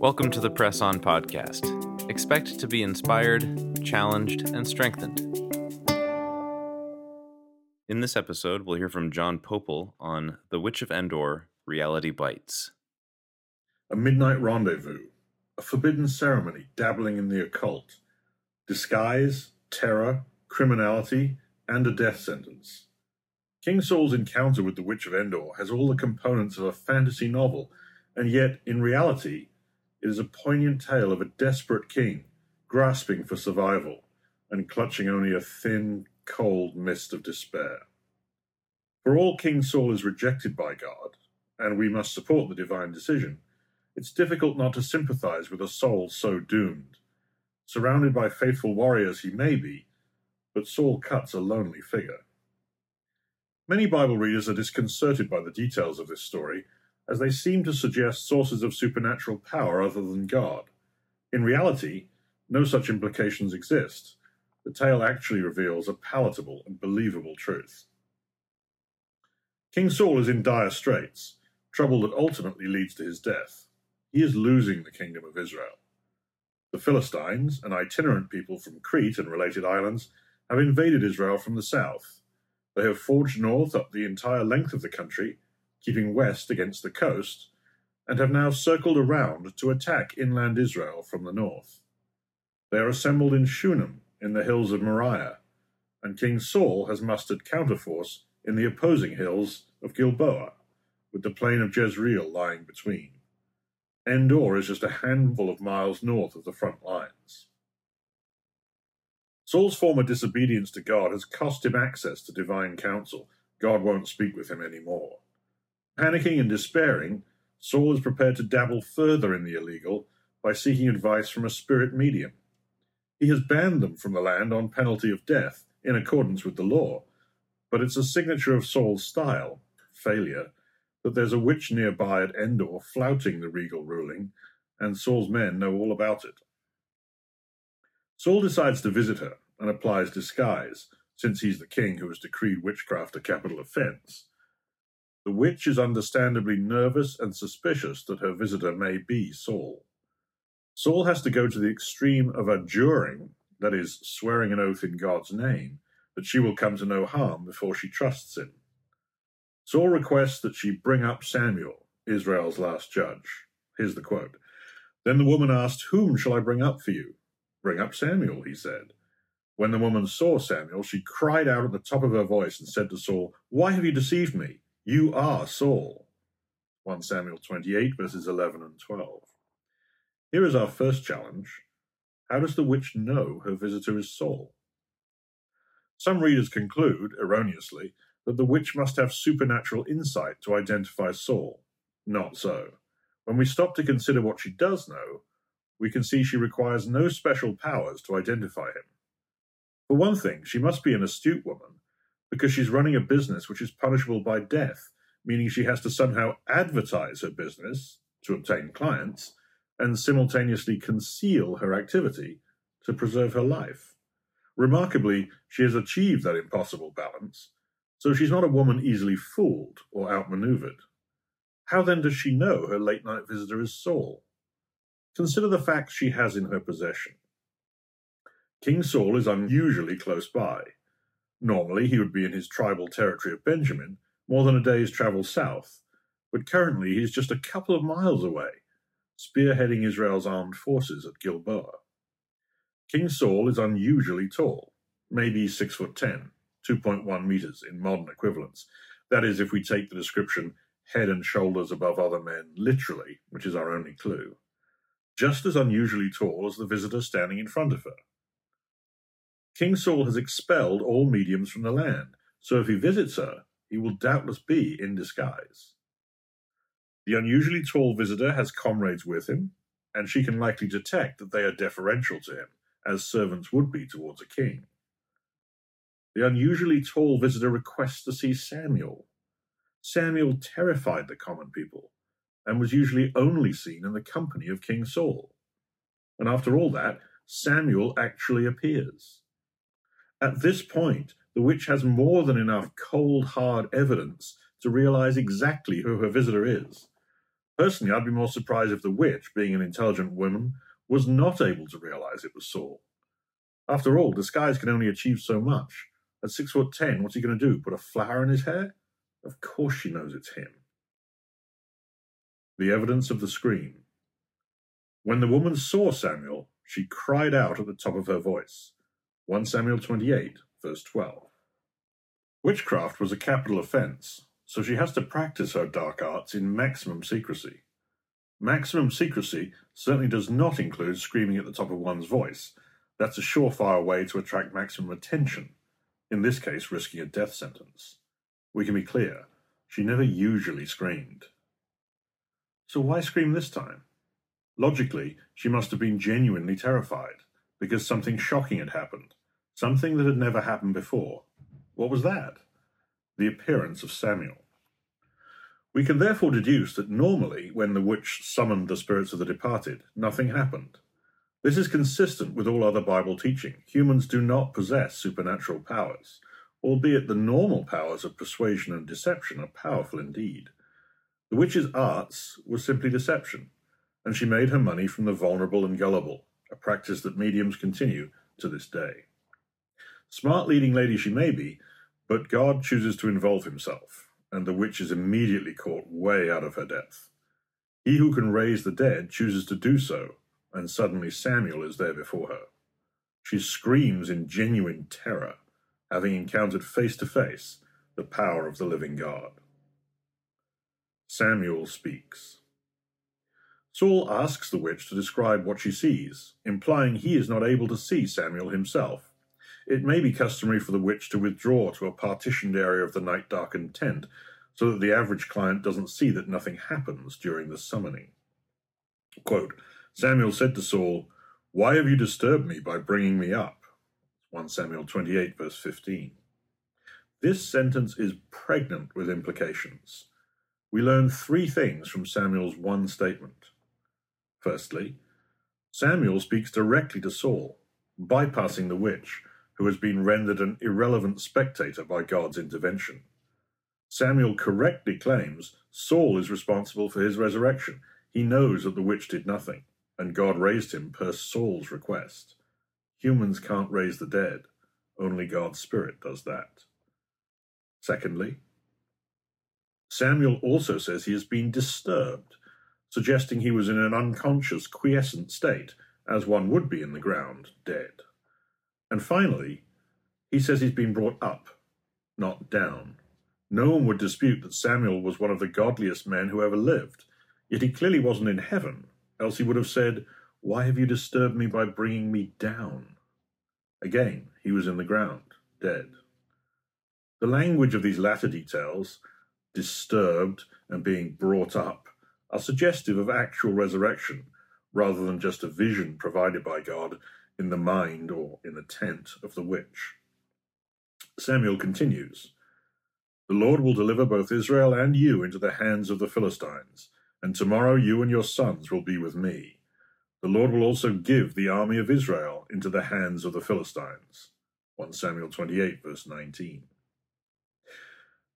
Welcome to the Press On podcast. Expect to be inspired, challenged, and strengthened. In this episode, we'll hear from John Popel on The Witch of Endor Reality Bites. A midnight rendezvous, a forbidden ceremony dabbling in the occult, disguise, terror, criminality, and a death sentence. King Saul's encounter with the Witch of Endor has all the components of a fantasy novel, and yet, in reality, it is a poignant tale of a desperate king grasping for survival and clutching only a thin, cold mist of despair. For all King Saul is rejected by God, and we must support the divine decision, it's difficult not to sympathize with a soul so doomed. Surrounded by faithful warriors he may be, but Saul cuts a lonely figure. Many Bible readers are disconcerted by the details of this story as they seem to suggest sources of supernatural power other than God. In reality, no such implications exist. The tale actually reveals a palatable and believable truth. King Saul is in dire straits, trouble that ultimately leads to his death. He is losing the kingdom of Israel. The Philistines, an itinerant people from Crete and related islands, have invaded Israel from the south. They have forged north up the entire length of the country keeping west against the coast, and have now circled around to attack inland Israel from the north. They are assembled in Shunem, in the hills of Moriah, and King Saul has mustered counterforce in the opposing hills of Gilboa, with the plain of Jezreel lying between. Endor is just a handful of miles north of the front lines. Saul's former disobedience to God has cost him access to divine counsel. God won't speak with him any more. Panicking and despairing, Saul is prepared to dabble further in the illegal by seeking advice from a spirit medium. He has banned them from the land on penalty of death, in accordance with the law, but it's a signature of Saul's style, failure, that there's a witch nearby at Endor flouting the regal ruling, and Saul's men know all about it. Saul decides to visit her and applies disguise, since he's the king who has decreed witchcraft a capital offense. The witch is understandably nervous and suspicious that her visitor may be Saul. Saul has to go to the extreme of adjuring, that is, swearing an oath in God's name, that she will come to no harm before she trusts him. Saul requests that she bring up Samuel, Israel's last judge. Here's the quote Then the woman asked, Whom shall I bring up for you? Bring up Samuel, he said. When the woman saw Samuel, she cried out at the top of her voice and said to Saul, Why have you deceived me? You are Saul. 1 Samuel 28, verses 11 and 12. Here is our first challenge. How does the witch know her visitor is Saul? Some readers conclude, erroneously, that the witch must have supernatural insight to identify Saul. Not so. When we stop to consider what she does know, we can see she requires no special powers to identify him. For one thing, she must be an astute woman because she's running a business which is punishable by death, meaning she has to somehow advertise her business to obtain clients and simultaneously conceal her activity to preserve her life. Remarkably, she has achieved that impossible balance, so she's not a woman easily fooled or outmaneuvered. How then does she know her late night visitor is Saul? Consider the facts she has in her possession. King Saul is unusually close by. Normally, he would be in his tribal territory of Benjamin, more than a day's travel south, but currently he's just a couple of miles away, spearheading Israel's armed forces at Gilboa. King Saul is unusually tall, maybe six foot ten, 2.1 meters in modern equivalents. That is, if we take the description head and shoulders above other men literally, which is our only clue. Just as unusually tall as the visitor standing in front of her. King Saul has expelled all mediums from the land, so if he visits her, he will doubtless be in disguise. The unusually tall visitor has comrades with him, and she can likely detect that they are deferential to him, as servants would be towards a king. The unusually tall visitor requests to see Samuel. Samuel terrified the common people, and was usually only seen in the company of King Saul. And after all that, Samuel actually appears. At this point, the witch has more than enough cold, hard evidence to realize exactly who her visitor is. Personally, I'd be more surprised if the witch, being an intelligent woman, was not able to realize it was Saul. After all, disguise can only achieve so much. At six foot ten, what's he going to do? Put a flower in his hair? Of course she knows it's him. The evidence of the scream. When the woman saw Samuel, she cried out at the top of her voice. 1 Samuel 28, verse 12. Witchcraft was a capital offense, so she has to practice her dark arts in maximum secrecy. Maximum secrecy certainly does not include screaming at the top of one's voice. That's a surefire way to attract maximum attention, in this case, risking a death sentence. We can be clear, she never usually screamed. So why scream this time? Logically, she must have been genuinely terrified, because something shocking had happened, something that had never happened before. What was that? the appearance of Samuel. We can therefore deduce that normally, when the witch summoned the spirits of the departed, nothing happened. This is consistent with all other Bible teaching. Humans do not possess supernatural powers, albeit the normal powers of persuasion and deception are powerful indeed. The witch's arts were simply deception, and she made her money from the vulnerable and gullible, a practice that mediums continue to this day. Smart leading lady she may be, but God chooses to involve himself, and the witch is immediately caught way out of her depth. He who can raise the dead chooses to do so, and suddenly Samuel is there before her. She screams in genuine terror, having encountered face to face the power of the living God. Samuel speaks. Saul asks the witch to describe what she sees, implying he is not able to see Samuel himself. It may be customary for the witch to withdraw to a partitioned area of the night darkened tent so that the average client doesn't see that nothing happens during the summoning. Quote, Samuel said to Saul, Why have you disturbed me by bringing me up? 1 Samuel 28, verse 15. This sentence is pregnant with implications. We learn three things from Samuel's one statement. Firstly, Samuel speaks directly to Saul, bypassing the witch who has been rendered an irrelevant spectator by God's intervention. Samuel correctly claims Saul is responsible for his resurrection. He knows that the witch did nothing, and God raised him per Saul's request. Humans can't raise the dead, only God's Spirit does that. Secondly, Samuel also says he has been disturbed, suggesting he was in an unconscious, quiescent state, as one would be in the ground, dead. And finally, he says he's been brought up, not down. No one would dispute that Samuel was one of the godliest men who ever lived, yet he clearly wasn't in heaven, else he would have said, Why have you disturbed me by bringing me down? Again, he was in the ground, dead. The language of these latter details, disturbed and being brought up, are suggestive of actual resurrection rather than just a vision provided by God in the mind or in the tent of the witch. Samuel continues The Lord will deliver both Israel and you into the hands of the Philistines, and tomorrow you and your sons will be with me. The Lord will also give the army of Israel into the hands of the Philistines. 1 Samuel 28, verse 19.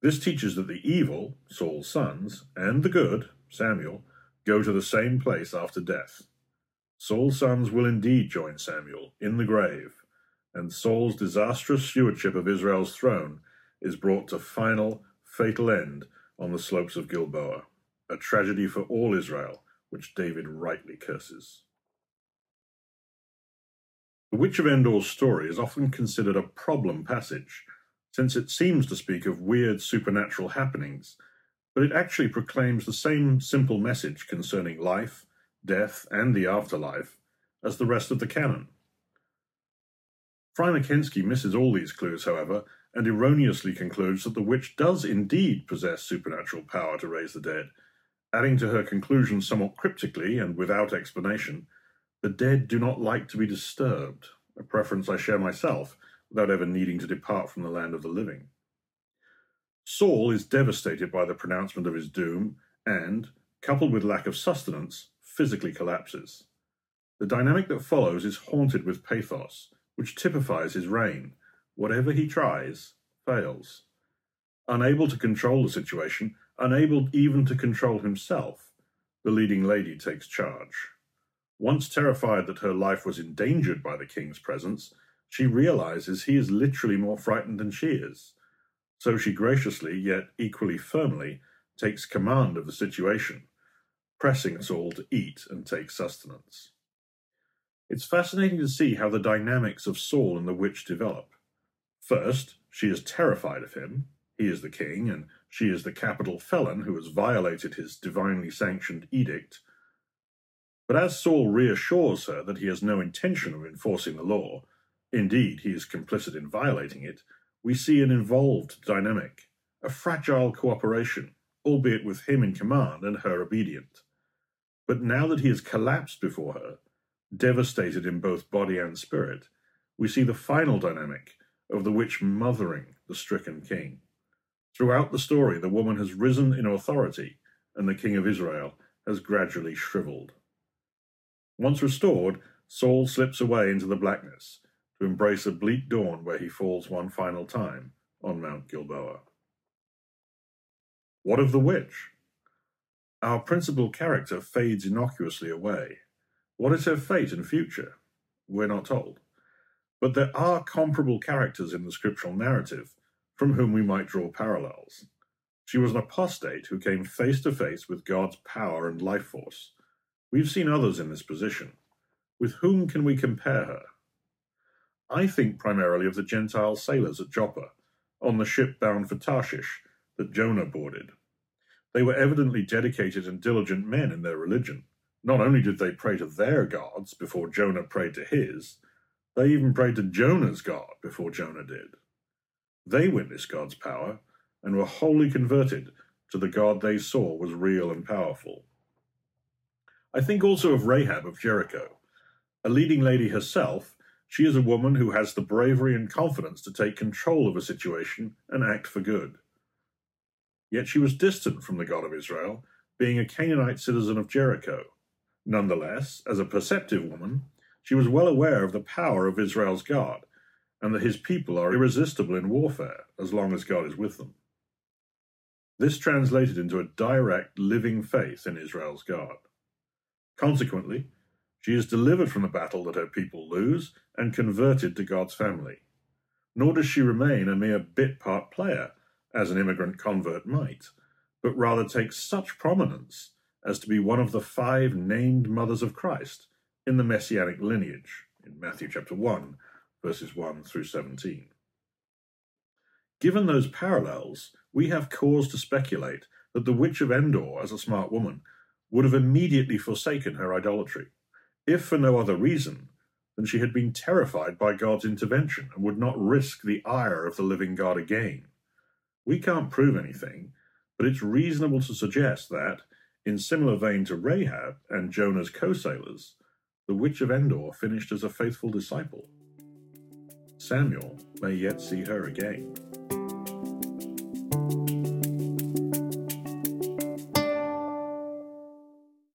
This teaches that the evil, Saul's sons, and the good, Samuel, go to the same place after death. Saul's sons will indeed join Samuel in the grave, and Saul's disastrous stewardship of Israel's throne is brought to final, fatal end on the slopes of Gilboa, a tragedy for all Israel, which David rightly curses. The Witch of Endor's story is often considered a problem passage, since it seems to speak of weird supernatural happenings, but it actually proclaims the same simple message concerning life, death, and the afterlife as the rest of the canon. Frymer-Kensky misses all these clues, however, and erroneously concludes that the witch does indeed possess supernatural power to raise the dead, adding to her conclusion somewhat cryptically and without explanation the dead do not like to be disturbed, a preference I share myself without ever needing to depart from the land of the living. Saul is devastated by the pronouncement of his doom and, coupled with lack of sustenance, physically collapses. The dynamic that follows is haunted with pathos, which typifies his reign. Whatever he tries, fails. Unable to control the situation, unable even to control himself, the leading lady takes charge. Once terrified that her life was endangered by the king's presence, she realizes he is literally more frightened than she is. So she graciously, yet equally firmly, takes command of the situation, pressing us all to eat and take sustenance. It's fascinating to see how the dynamics of Saul and the witch develop. First, she is terrified of him. He is the king, and she is the capital felon who has violated his divinely sanctioned edict. But as Saul reassures her that he has no intention of enforcing the law, indeed, he is complicit in violating it, we see an involved dynamic, a fragile cooperation, albeit with him in command and her obedient. But now that he has collapsed before her, devastated in both body and spirit, we see the final dynamic of the witch mothering the stricken king. Throughout the story, the woman has risen in authority, and the king of Israel has gradually shriveled. Once restored, Saul slips away into the blackness to embrace a bleak dawn where he falls one final time on Mount Gilboa. What of the witch? Our principal character fades innocuously away. What is her fate and future? We're not told. But there are comparable characters in the scriptural narrative from whom we might draw parallels. She was an apostate who came face to face with God's power and life force. We've seen others in this position. With whom can we compare her? I think primarily of the Gentile sailors at Joppa, on the ship bound for Tarshish that Jonah boarded. They were evidently dedicated and diligent men in their religion. Not only did they pray to their gods before Jonah prayed to his, they even prayed to Jonah's God before Jonah did. They witnessed God's power and were wholly converted to the God they saw was real and powerful. I think also of Rahab of Jericho. A leading lady herself, she is a woman who has the bravery and confidence to take control of a situation and act for good. Yet she was distant from the God of Israel, being a Canaanite citizen of Jericho. Nonetheless, as a perceptive woman, she was well aware of the power of Israel's God and that his people are irresistible in warfare as long as God is with them. This translated into a direct, living faith in Israel's God. Consequently, she is delivered from the battle that her people lose and converted to God's family. Nor does she remain a mere bit part player, as an immigrant convert might, but rather takes such prominence as to be one of the five named mothers of Christ in the messianic lineage in Matthew chapter 1 verses 1 through 17. Given those parallels, we have cause to speculate that the Witch of Endor, as a smart woman, would have immediately forsaken her idolatry, if for no other reason than she had been terrified by God's intervention and would not risk the ire of the living God again. We can't prove anything, but it's reasonable to suggest that, in similar vein to Rahab and Jonah's co sailors, the Witch of Endor finished as a faithful disciple. Samuel may yet see her again.